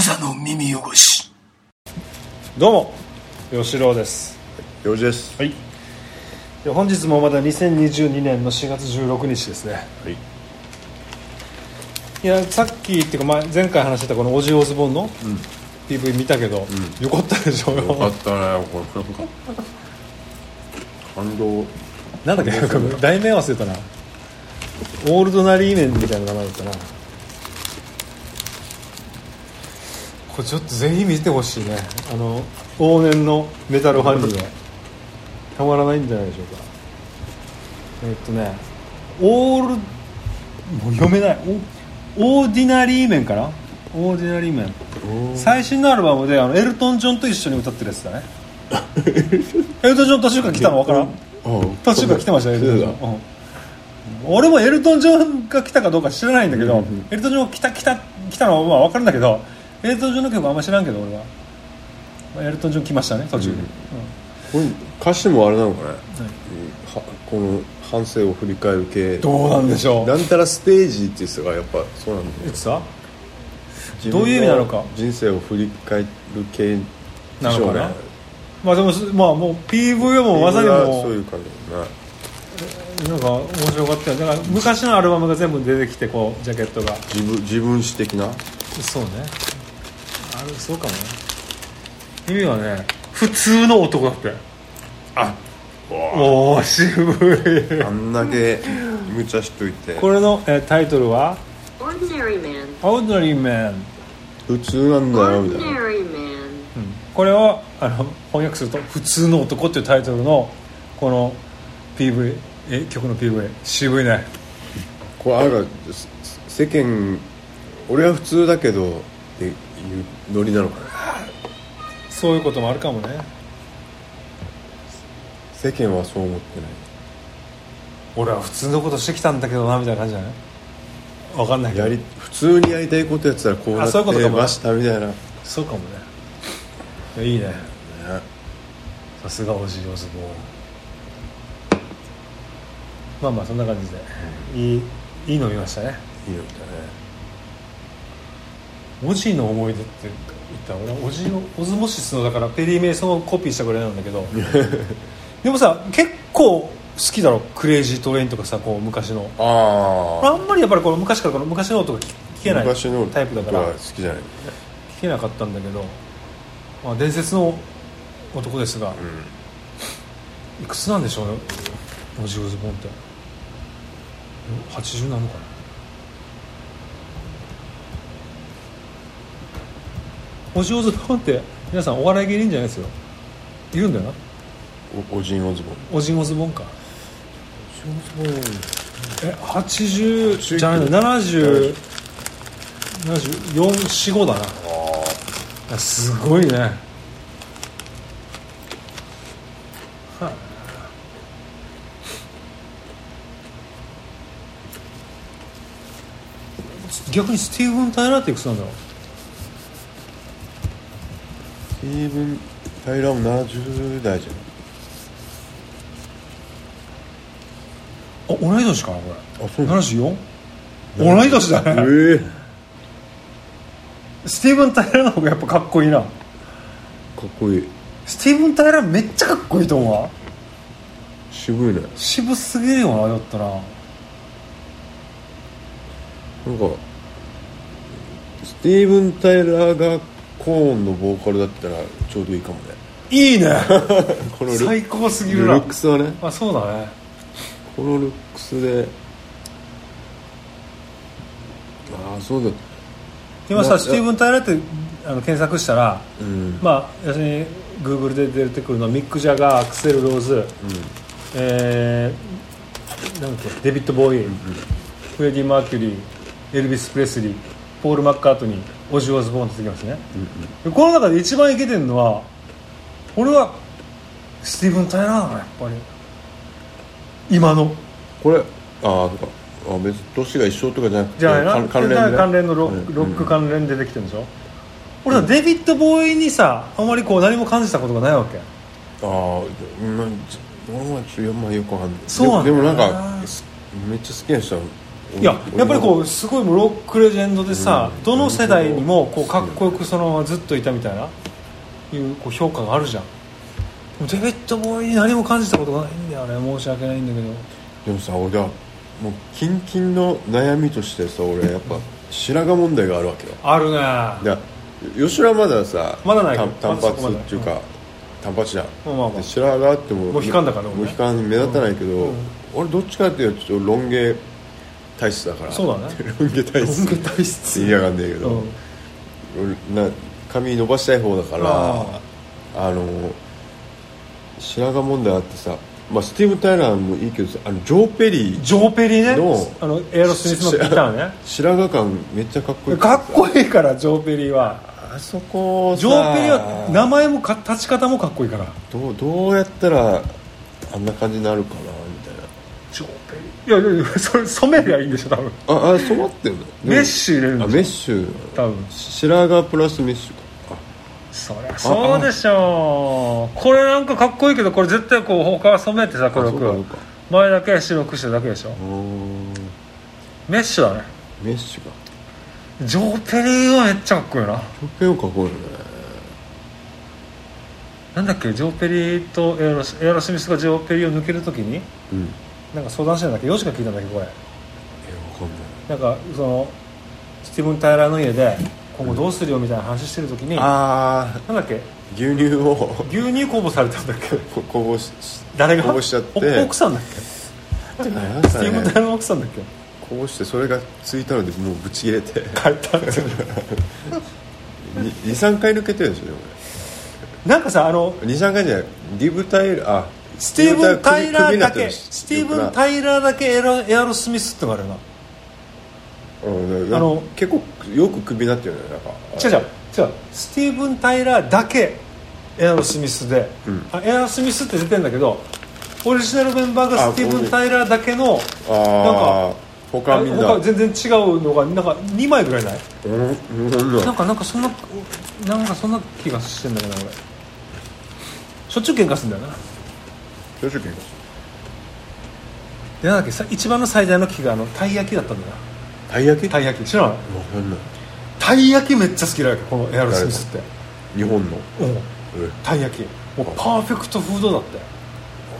無座の耳汚し。どうも吉郎です。よしです。はい。で本日もまだ2022年の4月16日ですね。はい。いやさっきっていうか前前回話してたこのオジー・オズボーンの PV 見たけど、よかったでしょうよ。かよったねこれ。感動。なんだっけ題名忘れたな。オールドナリーメンみたいな名前だったなこれちょっとぜひ見てほしいね。あの往年のメタルファンにはたまらないんじゃないでしょうか。えっとねオールもう読めない。オオーディナリーメンかな？オーディナリーメン。最新のアルバムであのエルトン・ジョンと一緒に歌ってるやつだね。エルトン・ジョン途中から来たの分からん？途中から来てましたよエルトン・ジョン、うん。俺もエルトン・ジョンが来たかどうか知らないんだけど、エルトン・ジョンが来た来た来たのはまあ分かるんだけどエルトン・ジョンの曲あんま知らんけど俺は、まあエルトン・ジョン来ましたね途中で、これ歌詞もあれなのかね、はこの反省を振り返る系。どうなんでしょう。なんたらステージって言ってたからやっぱそうなんだよいつさ自分どういう意味なのか。人生を振り返る系でなのかな？しょうねまあでもまあもう PV はもうまさにもそういう感じだよねなんか面白かったよ。だから昔のアルバムが全部出てきてこうジャケットが。自分自分史的な？そうねそうかもね。意味はね普通の男だって。あおお渋い。あんだけ無茶しといて。これの、えータイトルは？Ordinary man.「Ordinary Man 普通なんだよみたいな。Ordinary man.」これをあの翻訳すると「普通の男」っていうタイトルのこの PV え曲の PV 渋いね。これあれが世間俺は普通だけどいうノリなのかね。そういうこともあるかもね。世間はそう思ってない。俺は普通のことしてきたんだけどなみたいな感じじゃない？分かんないけど。やり普通にやりたいことやってたらこうなあってましたみたいな、ね、そうかもね。いやいいね。さすがおじいおずぼう。まあまあそんな感じで、いいいいの見ましたね。いいのみたいおじいの思い出って言ったら俺おじいのオズモシスのだからペリー・メイソンをコピーしたぐらいなんだけど。でもさ結構好きだろ Crazy Train とかさこう昔の。なあ俺あんまりやっぱりこの昔からこの昔の音が聞聞けないタイプだから。は好きじゃない。聞けなかったんだけど、まあ、伝説の男ですが、いくつなんでしょうねオジー・オズボーンって。ん80なのかなオジー・オズボーンって皆さんお笑い芸人じゃないですよ。いるんだよな。おおじんおズボン。オジン・オズボーンか。え80じゃないの？70 7445だな。あすごいね。はあ。逆にスティーブン・タイラーっていくつなんだろう？スティーブン・タイラーも70代じゃん。あ同い年かなこれ。あそうなの 74? 同い年だね。ええ。スティーブン・タイラーの方がやっぱかっこいいな。かっこいい。スティーブン・タイラーめっちゃかっこいいと思うわ。渋いね。渋すぎるよなだったら。なんかスティーブン・タイラーがコーンのボーカルだったらちょうどいいかもね。いいね。このル最高すぎるな。ルックスはね。あそうだね。このルックスで。ああそうだ。今さなスティーブン・タイラーってあの検索したら、うん。まあ要するにグーグルで出てくるのはミック・ジャガーアクセル・ローズ、えーなんだっけデビッド・ボーイ、フレディ・マーキュリーエルビス・プレスリーポール・マッカートニーオジー・オズボーンって出てきますね、でこの中で一番イケてるのは俺はスティーブン・タイラーだなやっぱり。今の。これああそうか。あ別に年が一緒とかじゃなくてじゃないな。関関連関連のロック,、ロック関連で出てきてるんでしょ、俺はデビッド・ボーイにさあんまりこう何も感じたことがないわけ。ああうん俺はちょっとまあよくわかんない。そうなんだででもなんなかすめっちゃ好きな人はいややっぱりこうすごいもうロックレジェンドでさ、うん。どの世代にもこうかっこよくそのままずっといたみたいないうこう評価があるじゃん。でもデビッド・ボーイに何も感じたことがないんだよね。申し訳ないんだけど。でもさ俺はもうキンキンの悩みとしてさ俺やっぱ白髪問題があるわけよ。あるね。いや吉田はまださまだない？単発っていうか、単発じゃん、まあまあまあ。で白髪あってもモヒカンだからね。モヒカン目立たないけど、うん。俺どっちかっていうとちょっとロン毛体質だから。そうだね。ロン毛体質ロン毛体質って。言いやがんねえけど、うん。俺な髪伸ばしたい方だからああ。の白髪問題あってさ、まあ、スティーブ・タイラーもいいけどさあのジョー・ペリージョー・ペリーね。のあのエアロスミスのギターね。白髪感めっちゃかっこいい。かっこいいからジョー・ペリーは。あそこさジョー・ペリーは名前もか立ち方もかっこいいから。どうどうやったらあんな感じになるかないやいやいやそれ染めりゃいいんでしょ多分。ああ染まってんの？メッシュ入れるんでしょ。あメッシュ。多分。白髪プラスメッシュか。そりゃそうでしょう。これなんかかっこいいけどこれ絶対こう他は染めてさ黒く前だけ白くしてるだけでしょ。メッシュだね。メッシュか。ジョー・ペリーはめっちゃかっこいいな。とってもかっこいいよね。なんだっけジョー・ペリーとエアロスエアロスミスがジョー・ペリーを抜けるときに？うんなんか相談してんだっけ？4時か聞いたんだけ？どこれ。えわかんない。なんかそのスティーブン・タイラーの家で今後どうするよみたいな話してるときに、ああなんだっけ？牛乳を。牛乳公募されたんだっけ？ここぼし誰が？こぼしちゃって。お奥さんだっけ？スティーブン・タイラーの奥さんだっけ？こぼしてそれがついたのでもうぶち切れて。帰った。って23回抜けてるでしょでもなんかさあの23回じゃない。ディブタイラーあスティーブン・タイラーだけ首スティーブン・タイラーだけエアエアロスミスってのがあるよなあの結構よく首になってるよねなんか。違う違う違う。スティーブン・タイラーだけエアロスミスで、うん。あエアロスミスって出てんだけどオリジナルメンバーがあスティーブン・タイラーだけのああ他はみんな。他全然違うのがなんか2枚ぐらいない？なんかなんかそんななんかそんな気がしてんだけど俺。しょっちゅう喧嘩すんだよなどうしようかでなんだっけさ一番の最大の気があのたい焼きだったんだよな。たい焼き？たい焼き。知らないわかんない。たい焼きめっちゃ好きだよこのエアロスミスって。日本の？うん。え。たい焼き。もうパーフェクトフードだって。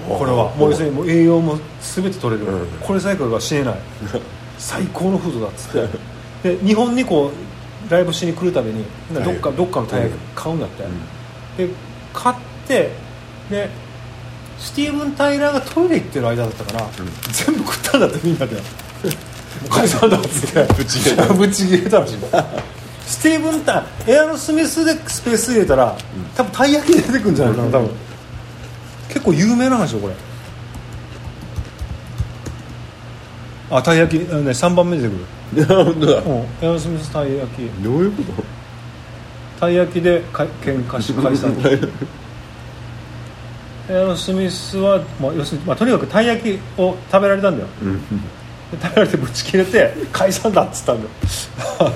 これは。あもう要するにもう栄養も全て取れる、うん。これさえ食えば死ねない。最高のフードだっつって。で日本にこうライブしに来るたびにどっかどっかのたい焼き買うんだって、で買ってでスティーブン・タイラーがトイレ行ってる間だったから、全部食ったんだってみんなで。もう解散だっつって。ぶち切れた。ぶち切れたらしい。スティーブン・タエアロスミスでスペース入れたら、多分たい焼き出てくるんじゃないかな多分。結構有名な話よこれ。あたい焼きあのね3番目に出てくる。だ。うん。エアロスミスたい焼き。どういうこと？たい焼きでか喧嘩し解散 エアロスミスは、まあ、要するに、まあ、とにかくたい焼きを食べられたんだよ。うん。で食べられてぶち切れて解散だっつったんだよ。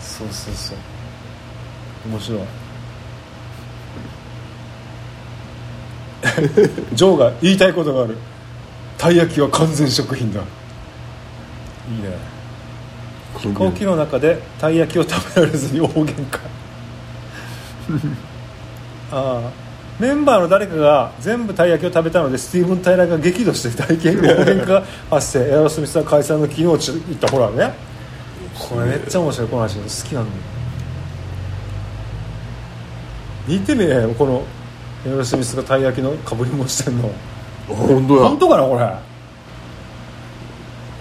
そうそうそう。面白い。ジョーが言いたいことがある。たい焼きは完全食品だ。いいね。飛行機の中でたい焼きを食べられずに大喧嘩。ああメンバーの誰かが全部たい焼きを食べたのでスティーブン・タイラーが激怒して大喧嘩が発生。エアロスミスは解散の昨日言ったほらね。これめっちゃ面白いこの話。好きなの。見てみえこのエアロスミスがたい焼きのかぶりもしてんの。本当だ本当かなこれ。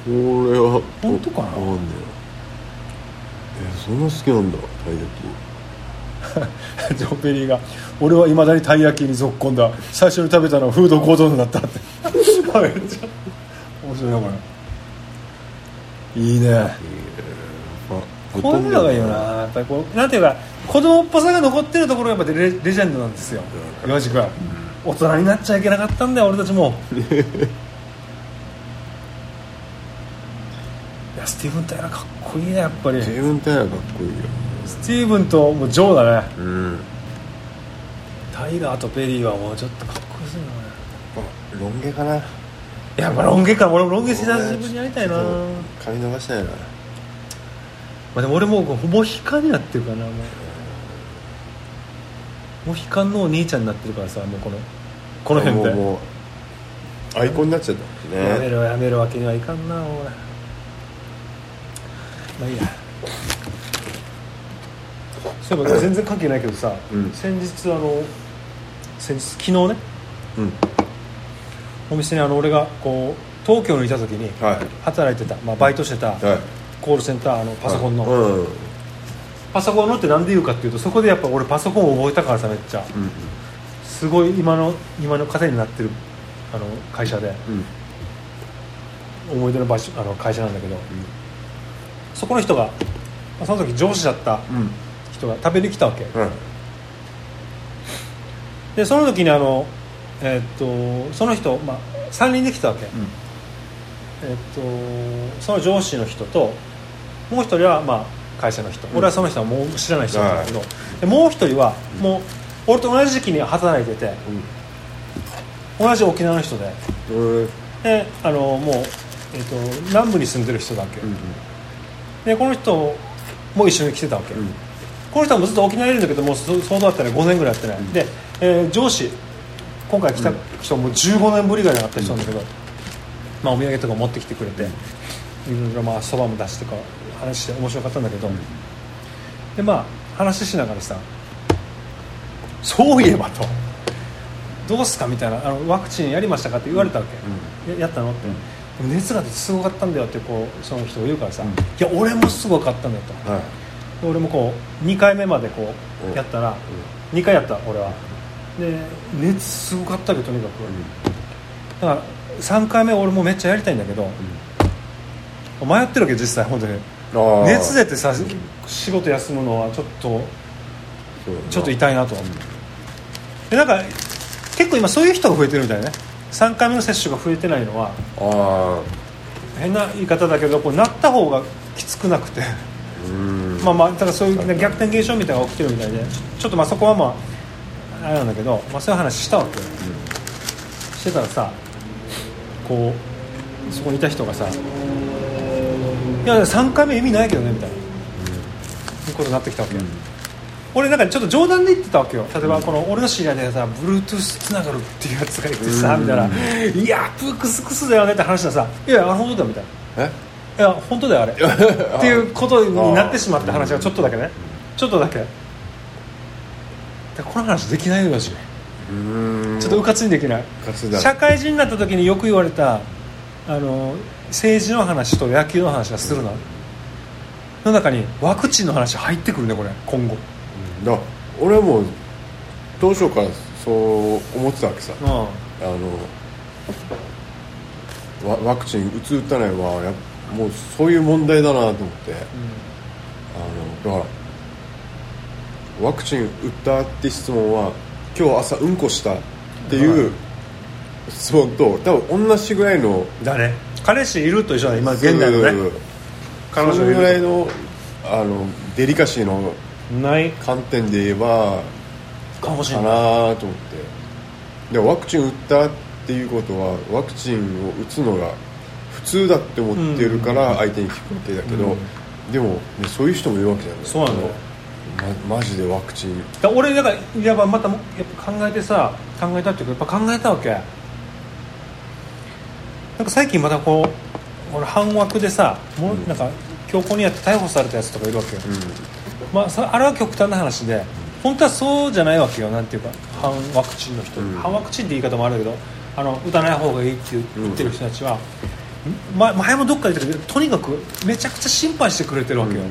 これは本当かな。わかんねええそんな好きなんだたい焼き ジョー・ペリーが「俺はいまだにたい焼きにぞっこんだ。最初に食べたのはフードコートになった」って。面白いなこれ。いいね。あこういうのがいいよな。やっぱりこうなんていうか子供っぽさが残ってるところがやっぱりレレジェンドなんですよ。岩地君。大人になっちゃいけなかったんだよ俺たちも。いやスティーブン・タイラーかっこいいねやっぱり。自分タイラーかっこいいよスティーブンともうジョーだね。うん。タイラーとペリーはもうちょっとかっこいいですよねあロン毛かな。いやまあロン毛か。俺もロン毛久しぶりにやりたいな、髪伸ばしたいな。まあ、でも俺もうモヒカンになってるかなもう。モヒカンのお兄ちゃんになってるからさもうこのこの辺で。もうアイコンになっちゃったしやめねろやめるわけにはいかんなおいまあいいやそういえば全然関係ないけどさ、うん。先日あの先日昨日ねうん。お店にあの俺がこう東京にいた時にはい。働いてた、まあ、バイトしてたはい。コールセンターあのパソコンの、うんうん。パソコンのってなんで言うかっていうとそこでやっぱ俺パソコンを覚えたからさめっちゃ。すごい今の今の糧になってるあの会社で。うん。思い出の場所あの会社なんだけど、そこの人がまあその時上司だったうん人が食べに来たわけ。うん。でその時にあのえーっとその人、まあ、3人で来たわけ、えーっとその上司の人ともう一人はまあ会社の人、ん。俺はその人はもう知らない人なんだけど、でもう一人はもう俺と同じ時期に働いてて同じ沖縄の人で。うんであのもう、えー、と南部に住んでる人だっけ、うん。でこの人も一緒に来てたわけ、うんこの人はもうずっと沖縄にいるんだけどもうそ相当だったら5年ぐらいやってない、で、えー上司今回来た人もう15年ぶりぐらいに会った人なんだけど、まあ、お土産とか持ってきてくれて、いろいろまあそばも出してとか話して面白かったんだけど、でまあ話しながらさそういえばとどうすか？みたいなあのワクチンやりましたか？って言われたわけ、ややったの？って、でも熱が出てすごかったんだよってこうその人が言うからさ、うんいや俺もすごかったんだよと、はい。で俺もこう2回目までこうんうやったら、2回やった俺は。で熱すごかったけどとにかく、だから3回目俺もめっちゃやりたいんだけど、迷ってるわけ実際本当に。熱出てさ仕事休むのはちょっとちょっと痛いなと。でなんか結構今そういう人が増えてるみたいね。3回目の接種が増えてないのはあ変な言い方だけどこうなった方がきつくなくてまあまあだからそういう逆転現象みたいなのが起きてるみたいでちょっとまあそこはまああれなんだけど、まあ、そういう話したわけよ、してたらさこうそこにいた人がさ「いや3回目意味ないけどね」みたいな、いうことになってきたわけ、俺なんかちょっと冗談で言ってたわけよ。例えばこの俺の知り合いでさ Bluetooth つながるっていうやつがいてさうん。みたいな「いやプクスクスだよね」って話したらさ「いやあれ本当だよ」みたいな。え？いや本当だよあれ。っていうことになってしまった話がちょっとだけね。ちょっとだけ。でこの話できないよマジで。うん。ちょっとうかつにできない。社会人になった時によく言われたあの政治の話と野球の話はするな。の中にワクチンの話入ってくるねこれ。今後。だ俺はもう当初からそう思ってたわけさ。うん。あのワワクチン打つ打たないはやっもうそういう問題だなと思って。あのだからワクチン打ったって質問は今日朝うんこしたっていう質問と多分同じぐらいの誰彼氏いると一緒だね今現代のね。彼女ぐらいのあのデリカシーのない。観点で言えばかもしれかない。なと思って。でワクチン打ったっていうことはワクチンを打つのが普通だって思ってるから相手に聞くわけだけど、うん。でも、ね、そういう人もいるわけじゃない。そうなんだよまマジでワクチン。だ俺だからやっぱまたやっぱ考えてさ考えたっていうかやっぱ考えたわけ。なんか最近またこう俺半枠でさもうなんか強行にやって逮捕されたやつとかいるわけよ、まあ、そあれは極端な話で本当はそうじゃないわけよなんていうか反ワクチンの人、うん。反ワクチンって言い方もあるけどあの打たない方がいいって言ってる人たちは、ま、前もどっかで言ったけどとにかくめちゃくちゃ心配してくれてるわけよ、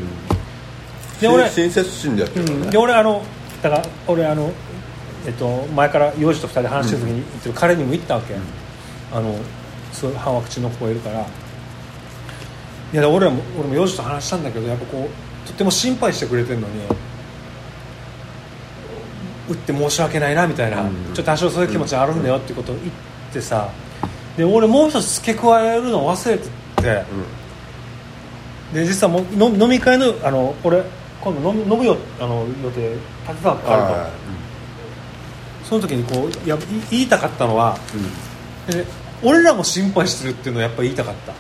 で俺親切心でやってるからうん、ねで俺あのだから俺あの、えっと、前から幼児と2人で話してる時に言ってる彼にも言ったわけ、あのそういう反ワクチンの子がいるから。いや俺らも俺も幼児と話したんだけどやっぱこうとっても心配してくれてるのに打って申し訳ないなみたいな、うん。ちょっと多少そういう気持ちあるんだよってことを言ってさで俺もう一つ付け加えるのを忘れてて、で実はもう飲み会のあの俺今度飲む飲むよあの予定立てたうんからと。はその時にこういやい言いたかったのはで俺らも心配してるっていうのをやっぱ言いたかった。あ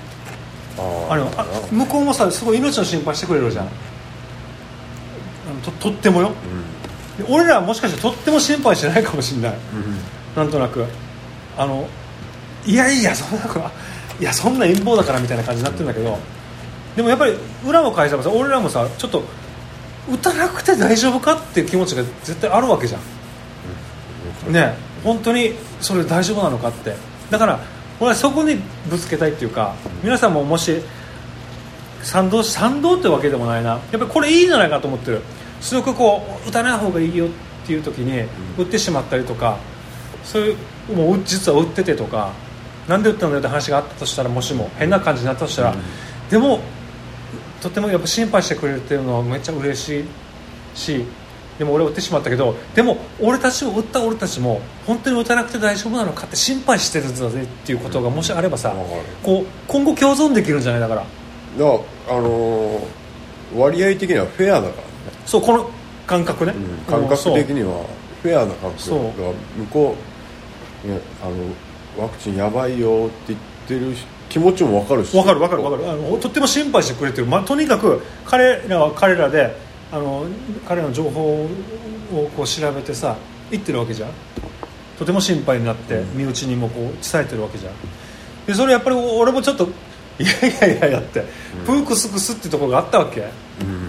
あのあ向こうもさすごい命の心配してくれるじゃん。あのととってもよ。で俺らはもしかしてとっても心配してないかもしれない。なんとなく。あのいやいやそんなこといやそんな陰謀だからみたいな感じになってるんだけどでもやっぱり裏も返せばさ俺らもさちょっと打たなくて大丈夫かっていう気持ちが絶対あるわけじゃん。ね本当にそれ大丈夫なのかって。だから俺はそこにぶつけたいっていうか皆さんももし賛同賛同ってわけでもないな。やっぱりこれいいんじゃないかと思ってる。すごくこう打たない方がいいよっていう時に打ってしまったりとかそういうもう実は打っててとかなんで打ったんだよって話があったとしたらもしも変な感じになったとしたら、でもとてもやっぱ心配してくれるっていうのはめっちゃ嬉しいしでも俺は打ってしまったけどでも俺たちも打った俺たちも本当に打たなくて大丈夫なのかって心配してるんだぜっていうことがもしあればさ、わかるこう今後共存できるんじゃない？だから。だからあのー割合的にはフェアだからね、そうこの感覚ね、うん。感覚的にはフェアな感覚そう。だから向こう、ね、あのワクチンやばいよって言ってる気持ちも分かるし。わかるわかるわかる。あのとっても心配してくれてる、まあ、とにかく彼らは彼らであの彼らの情報をこう調べてさ言ってるわけじゃん。とても心配になって、身内にもこう伝えてるわけじゃん。でそれやっぱり俺もちょっといやいやいやいやって、プークスクスってところがあったわけ。うん。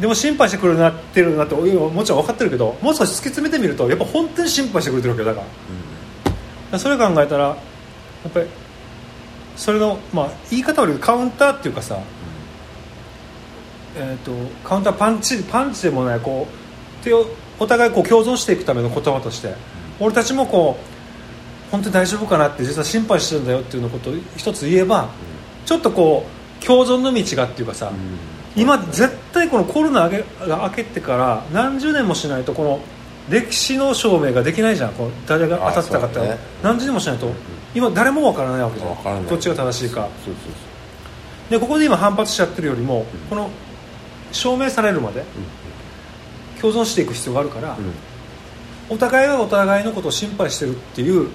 でも心配してくれるなってるなってもちろん分かってるけどもう少し突き詰めてみるとやっぱ本当に心配してくれてるわけよだから。だからそれ考えたらやっぱりそれの、まあ、言い方悪いカウンターっていうかさ、えー、とカウンターパンチパンチでもないこう手をお互いこう共存していくための言葉として俺たちもこう本当に大丈夫かなって実は心配してるんだよっていうのことを一つ言えばちょっとこう共存の道がっていうかさ、今絶対このコロナが明けてから何十年もしないとこの歴史の証明ができないじゃん。こう誰が当たってたかって、ね。何十年もしないと今誰もわからないわけじゃん。どっちが正しいか。でここで今反発しちゃってるよりもこの証明されるまで共存していく必要があるから、お互いがお互いのことを心配してるっていう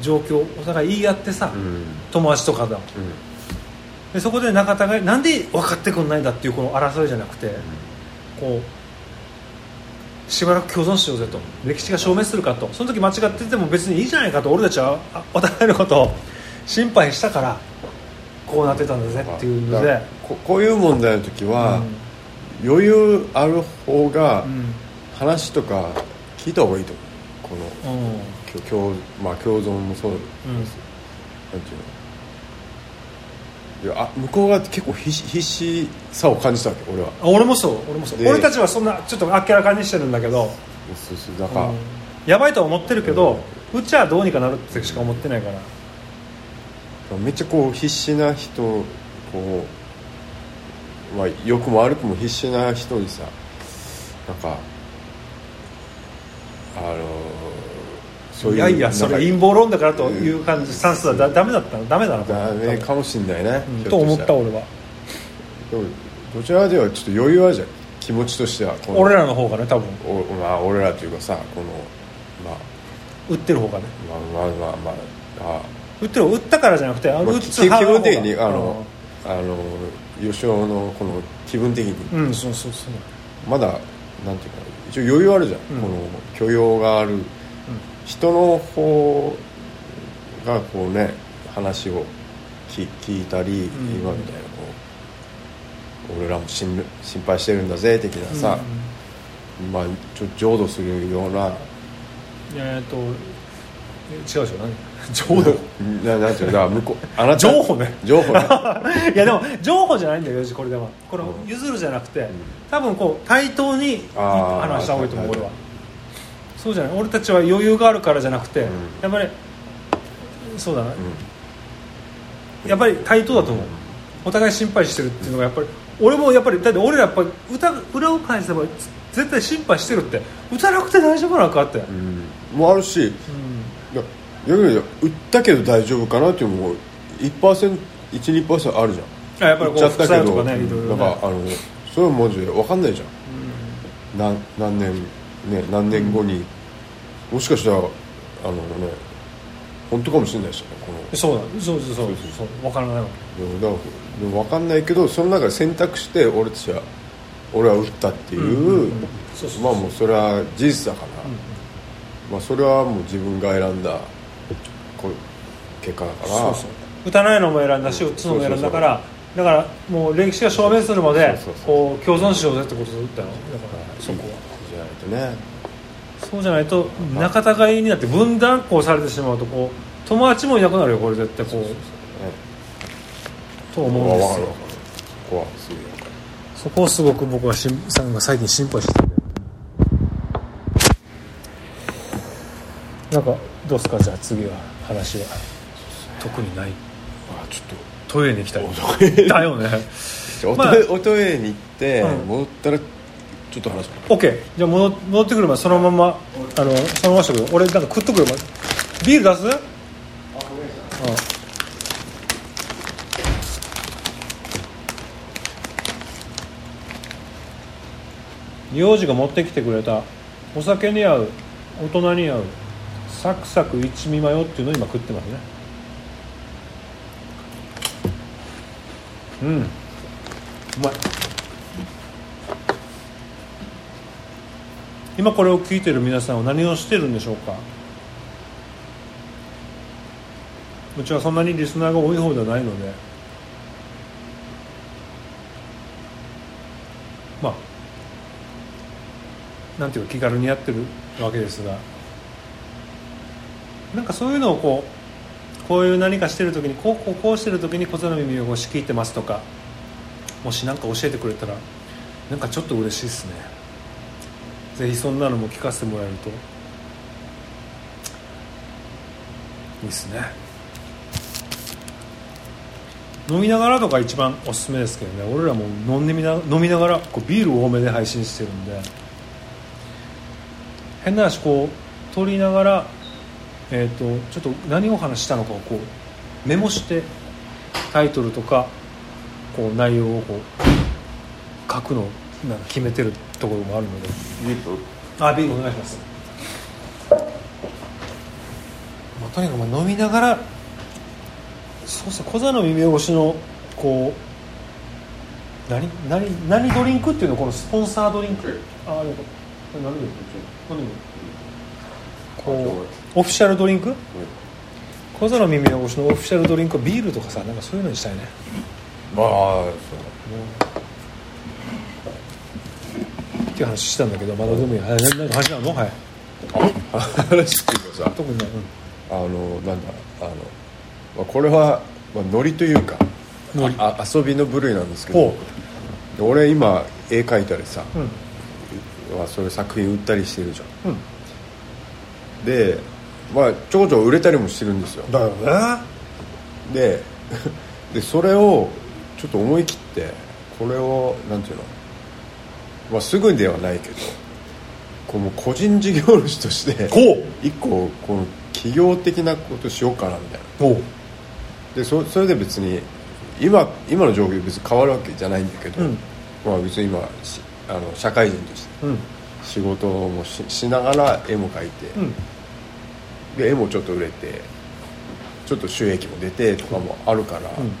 状況お互い言い合ってさ、うん。友達とかだ。うん。でそこで仲違いなんで分かってくんないんだっていうこの争いじゃなくてこうしばらく共存しようぜと。歴史が証明するかと。その時間違ってても別にいいじゃないかと。俺たちはあお互いのことを心配したからこうなってたんだぜっていうので。ここういう問題の時は、余裕ある方がうん。話とか聞いた方がいいと思う。このうん。共共,、まあ、共存もそうです、うん。なんていうのいやあ向こうが結構必死必死さを感じたわけ俺は。あ俺もそう俺もそう。で俺たちはそんなちょっとあっけらかにしてるんだけど、そうそうだから、うん。やばいとは思ってるけど、うちはどうにかなるってしか思ってないから。めっちゃこう必死な人こう、まあ、良くも悪くも必死な人にさなんかあのそういういやいやそれ陰謀謀論だからという感じスタンスはだダメだったのダメだなと思ダったメかもしんないね、うん。と思ったら俺は。でもどちらではちょっと余裕あるじゃん。気持ちとしてはこの。俺らの方がね多分。おまあ俺らというかさこのまあ。売ってる方がね。まあまあまあまああ売ってる売ったからじゃなくてあまあの売き気分つ派の方が。的にあの、あの吉尾のこの気分的に。うん、うん、そうそうそう。まだなんていうか一応余裕あるじゃん。この許容がある人の方がこうね話を聞聞いたり、ん。今みたいなこう俺らも心心配してるんだぜ的なさ、まあちょ浄土するような。えっとえ違うでしょ？何？浄土？ななんていうから向こうあなた情報ね。情報ね。いやでも情報じゃないんだよこれでは。これ譲るじゃなくて、多分こう対等に話した方がいいと思うはい俺はそうじゃない？俺たちは余裕があるからじゃなくて、ん。やっぱりそうだな、やっぱり対等だと思う、お互い心配してるっていうのがやっぱり俺もやっぱりだって俺らやっぱり歌裏を返せば絶対心配してるって。歌なくて大丈夫なのかって、うん。もあるしうん。いや売ったけど大丈夫かなっていう。のも 1%12% あるじゃん。あやっぱりこう売っちゃったけどだからあのそれはマジで分かんないじゃん。何何年ね何年後に、もしかしたらあのね本当かもしれないしねこの。そうだそうそうそうそうそう。分からないわでもでも分かんないけどその中で選択して俺たちは俺は打ったっていう,、まあもうそれは事実だから、まあ、それはもう自分が選んだこう結果だから。そうそう。打たないのも選んだし打つのも選んだからだからもう歴史が証明するまでこう共存しようぜってことで打ったの。だからそこはじゃないとね。そうじゃないと仲違いになって分断こうされてしまうとこう友達もいなくなるよこれ絶対こう。と思うんですよ。分かる分かるここはすぐ分かるそこをすごく僕はしんさんが最近心配しててなんかどうですかじゃあ次は話は。特にない。あちょっと。トイレに行きたい。だよね。おまあトイレ。おトイレに行って、うん。戻ったらちょっと話す。OK じゃあ戻戻ってくるまでそのままあのそのまましとく俺なんか食っとくよまビール出す？うん幼児が持ってきてくれた。お酒に合う。大人に合う。サクサク一味マヨっていうのを今食ってますね。うん。うまい。今これを聞いてる皆さんは何をしてるんでしょうか？うちはそんなにリスナーが多い方ではないので。まあなんていうか気軽にやってるわけですが。なんかそういうのをこうこういう何かしてる時にこうこうこうしてる時に小座の耳をこう仕切ってますとかもし何か教えてくれたらなんかちょっと嬉しいですね。ぜひそんなのも聞かせてもらえると。いいですね。飲みながらとか一番おすすめですけどね。俺らも飲んでみな飲みながらこうビール多めで配信してるんで。変な話こう撮りながらえー、とちょっと何を話したのかをこうメモしてタイトルとかこう内容をこう書くのなんか決めてるところもあるので。ビールあビールお願いします、まあ、とにかくまあ飲みながらそうですね小座の耳越しのこう何何何ドリンクっていうのこのスポンサードリンク。ああれ何で何でこうオフィシャルドリンク？小座の耳の越しのオフィシャルドリンクはビールとかさなんかそういうのにしたいね。まあっていう話したんだけどまだでもいい。はい何か話なの？はい。話っていうかさ特にない、うん。あのなんだあの、まあ、これは、まあ、ノリというかノリ。あ遊びの部類なんですけほど俺今絵描いたりさ、うん。まあ、そういう作品売ったりしてるじゃん。うん。でまあちょこちょこ売れたりもしてるんですよ。だよね。で でそれをちょっと思い切ってこれをなんていうの、まあ、すぐではないけどこの個人事業主として一個この企業的なことしようかなみたいな。でそそれで別に今今の状況別に変わるわけじゃないんだけど、うん。まあ、別に今しあの社会人としてうん。仕事もししながら絵も描いて、うん。で絵もちょっと売れてちょっと収益も出てとかもあるから、うん。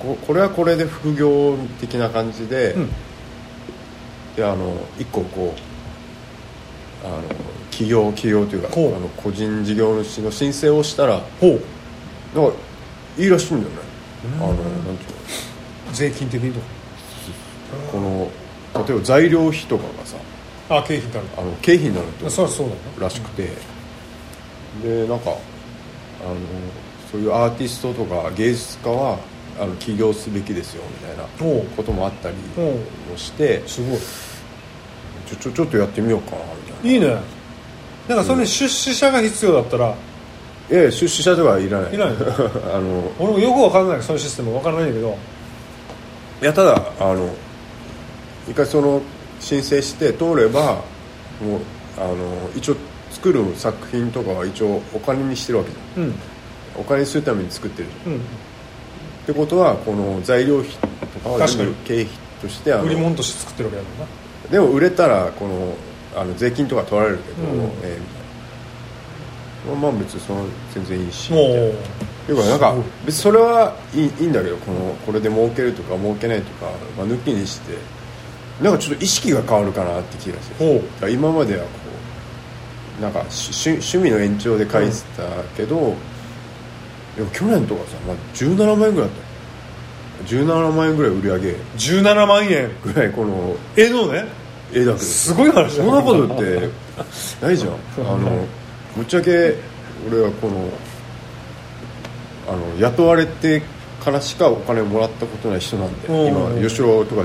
ここれはこれで副業的な感じであの一個こうあの企業企業というかあの個人事業主の申請をしたらほう。なんかいいらしいんだよね。あのなんていうの。税金的にとこの例えば材料費とかがさかあ経費になる。あの経費になるってそりゃそうだよらしくて、でなんかあのそういうアーティストとか芸術家はあの起業すべきですよみたいなこともあったりもしてすごい。ちょちょちょっとやってみようかなみたいな。いいね。なんかそれに出資者が必要だったら。ええ出資者とかはいらない。いらない。あの俺もよくわかんないそのシステムわからないんだけど。いやただあの一回その申請して通ればもうあの一応作る作品とかは一応お金にしてるわけじゃん。うん。お金にするために作ってるじゃん。うんってことはこの材料費とか全部経費として売り物として作ってるわけだもんな。でも売れたらこのあの税金とか取られるけど、うん。えまあまあ別にその全然いいし。もうていうかなんか別にそれはいいいいんだけどこのこれで儲けるとか儲けないとか、まあ、抜きにしてなんかちょっと意識が変わるかなって気がする。今まではこうなんか趣趣味の延長で書いてたけど、でも去年とかさ、まあ、17万円ぐらいだったよ。17万円ぐらい売り上げ。17万円ぐらいこの絵のね絵だけどすごい話だそんなことってないじゃん。あのぶっちゃけ俺はこのあの雇われてからしかお金をもらったことない人なんでうん。今吉郎とか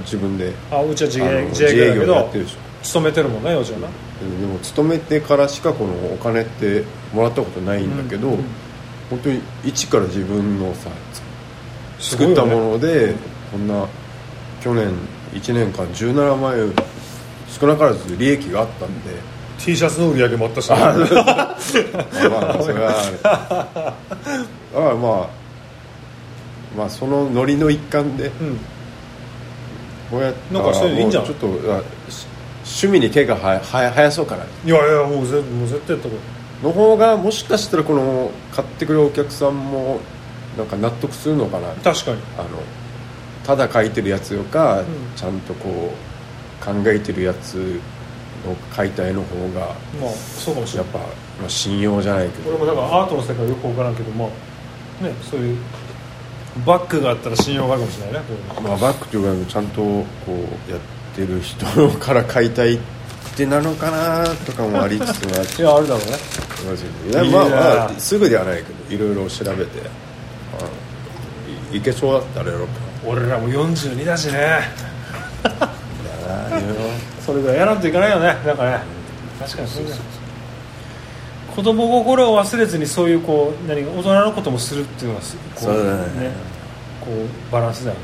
自分で。あうちは自営自営業やっどてるでしょ。勤めてるもんねよちはな。でも勤めてからしかこのお金ってもらったことないんだけど、うんうん本当に一から自分のさ作ったもので、こんな去年1年間17万円少なからず利益があったんで。T シャツの売り上げもあったしね。まあまあそれはだからまあまあそのノリの一環でうん。こうやってなんかそういうのいいんじゃん。ちょっと趣味に手がはやはや生やそうかな。いやいやもうぜもう絶対やったこの方がもしかしたらこの買ってくれるお客さんもなんか納得するのかな。と確かに。あのただ書いてるやつよか、ん。ちゃんとこう考えてるやつの解体の方がまあそうかもしれない。やっぱ、まあ、信用じゃないけど。俺もだからアートの世界よく分からんけどまあねそういうバッグがあったら信用があるかもしれないねまあ、バックというかちゃんとこうやってる人から解体ってなのかなとかもありつつ いやあるだろうねいやまあまあすぐではないけどいろいろ調べて。あいいけそうだったらやろうか。俺らも42だしね。なだなそれぐらいやらんといけないよね。なんかね確かにそうだよ。子供心を忘れずにそういうこう何大人のこともするっていうのがすこそうだね。こうバランスだよね。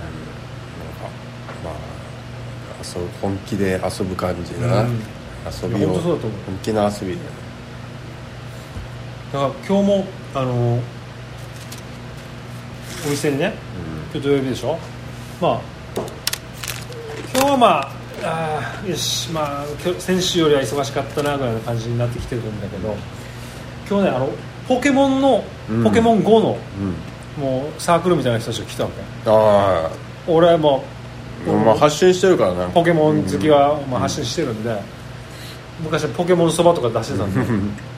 まあ遊ぶ本気で遊ぶ感じだな、うん。遊びを本気の遊びだから今日もあのお店にね今日土曜日でしょ？まあ今日はまああーよしまあ今日先週よりは忙しかったなぐらいの感じになってきてるんだけど今日ねあのポケモンの、うん。ポケモン GO のうん。もうサークルみたいな人たちが来たわけ。あ俺はもあ、まあ発信してるからな。うポケモン好きはまあ発信してるんで、昔はポケモンそばとか出してたんで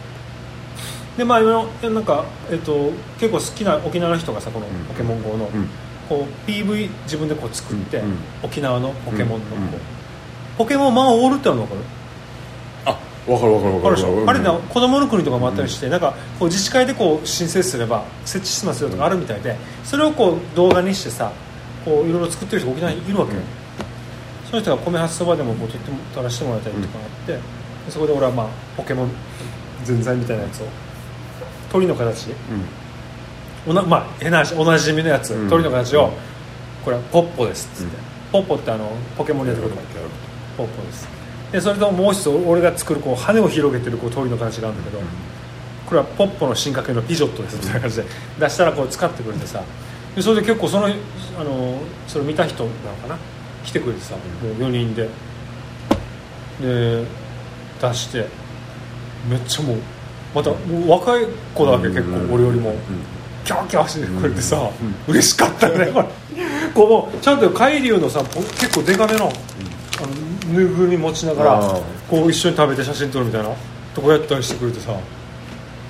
でまあなんか、えっと、結構好きな沖縄の人がさこのポケモン GO の、うん。こう PV 自分でこう作って、うんうん。沖縄のポケモンのこう、うんポケモンマンホールってあるの分かる？あ分かる分かる分かるあるでしょ、うん。あれな子供の国とかもあったりして、なんかこう自治会でこう申請すれば設置しますよとかあるみたいでそれをこう動画にしてさこういろいろ作ってる人が沖縄にいるわけよ、うん。その人が米発そばでもこう撮っても撮らせてもらったりとかあって、でそこで俺はまあポケモン全財みたいなやつを鳥の形。おなまあ変な話おなじみのやつ、うん。鳥の形を、うん。これはポッポですっつって、うん。ポッポってあのポケモンでやってる。ことうんポッポです。でそれともう一つ俺が作るこう羽を広げてるこう鳥の形があるんだけど、これはポッポの進化系のピジョットです。みたいな感じで。出したらこう使ってくれてさ。でそれで結構そのあのそれ見た人なのかな？来てくれてさ、もう4人で。で出して。めっちゃもうまたもう若い子だわけ結構俺よりもキャーキャーしてくれてさ、嬉しかったよね。こ れこうちゃんと海流のさぽ結構デカめの,、あのぬいぐるみ持ちながらこう一緒に食べて写真撮るみたいなとこやったりしてくれてさ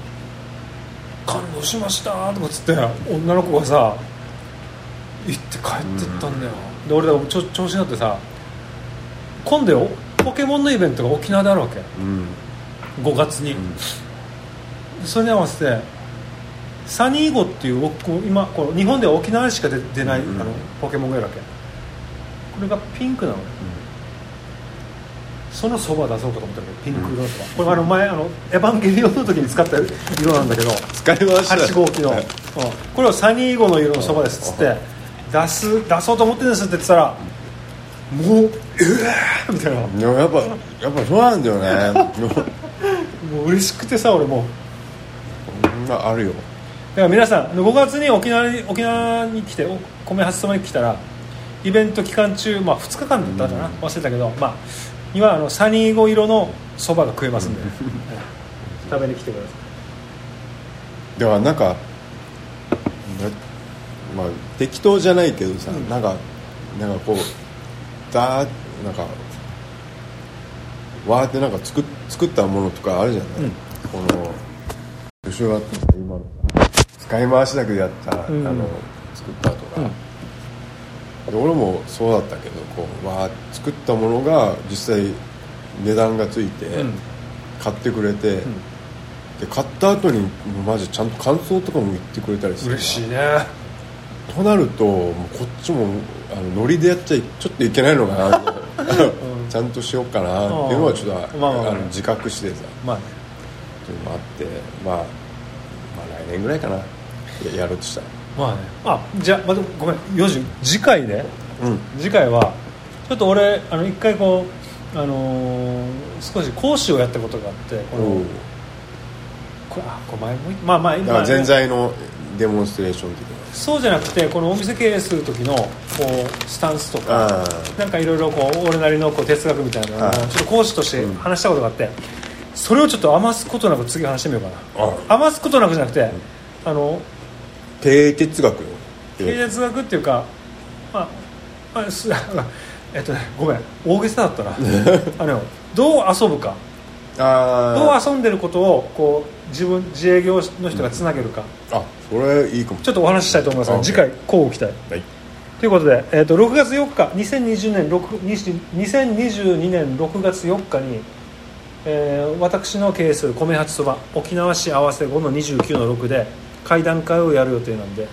「感動しました」とかっつって女の子がさ行って帰ってったんだよ、で俺らちょ調子になってさ今度よポケモンのイベントが沖縄であるわけ。うん。5月に、それに合わせてサニーゴっていう僕今この日本では沖縄でしか出出ない、うんあのポケモンがいるわけ。これがピンクなのよ、そのそば出そうかと思ったけどピンク色のそば、これあの前あのエヴァンゲリオンの時に使った色なんだけど使いました。8号機の、うん。これをサニーゴの色のそばですっつって出す出そうと思ってるんですって言ってたらもうええー、みたいな。やっぱやっぱそうなんだよね。もう嬉しくてさ俺もうそん。なあるよ。だから皆さん5月に沖縄に沖縄に来てお米発送に来たらイベント期間中、まあ、2日間だったかな、忘れたけど、まあ、今あのサニーゴ色のそばが食えますんで、食べに来てください。だからなんかなまあ適当じゃないけどさ、なんかなんかこうだーなんかわーってなんか作っ作ったものとかあるじゃない、この後ろが今の。使い回しだけでやった、ん。あの作ったとか、で俺もそうだったけどこうわー作ったものが実際値段がついて、ん。買ってくれて、で買った後にマジちゃんと感想とかも言ってくれたりする嬉しいね。となるともうこっちもあのノリでやっちゃいちょっといけないのかな ちゃんとしようかなっていうのはちょっと、まあまあまあ。あの自覚してさ。まあねっていうのもあって、まあ、まあ来年ぐらいかな。ややろうとしたら。まあね。あじゃあ、またごめん。4時次回ね。うん。次回はちょっと俺あの一回こう、あのー少し講師をやったことがあってこのおう。これあこれ前もまあまあだからまあ全財のデモンストレーション的な。そうじゃなくてこのお店経営する時のこうスタンスとかあなんかいろいろこう俺なりのこう哲学みたいなちょっと講師として話したことがあって、それをちょっと余すことなく次話してみようかな。あ余すことなくじゃなくて、あの経営哲学よ経営哲学っていうかまあ、まあ、す えっとねごめん。大げさだったな。あのどう遊ぶか。あどう遊んでることをこう自分自営業の人がつなげるか、あそれいいかも。ちょっとお話ししたいと思います。次回こうご期待。はい。ということで、えー、と6月4日2020年6 2022年6月4日に、えー私の経営する米八そば沖縄市合わせ5の29の6で会談会をやる予定なんで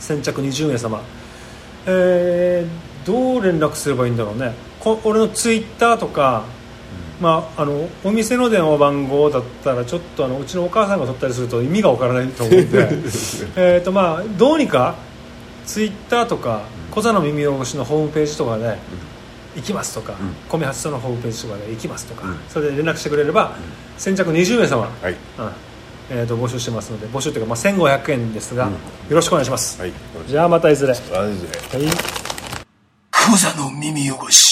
先着20名様、えーどう連絡すればいいんだろうね。こ俺のツイッターとか、まあ、あのお店の電話番号だったらちょっとあのうちのお母さんが取ったりすると意味がわからないと思うんで。えーとまあどうにかツイッターとか小座の耳汚しのホームページとかで行きますとか、米八さんのホームページとかで行きますとか、うん。それで連絡してくれれば、先着20名様、はい。うん。えー、と募集してますので募集というか、まあ、1500円ですが、よろしくお願いします、はい。じゃあまたいずれ、マジではい。クザの耳汚し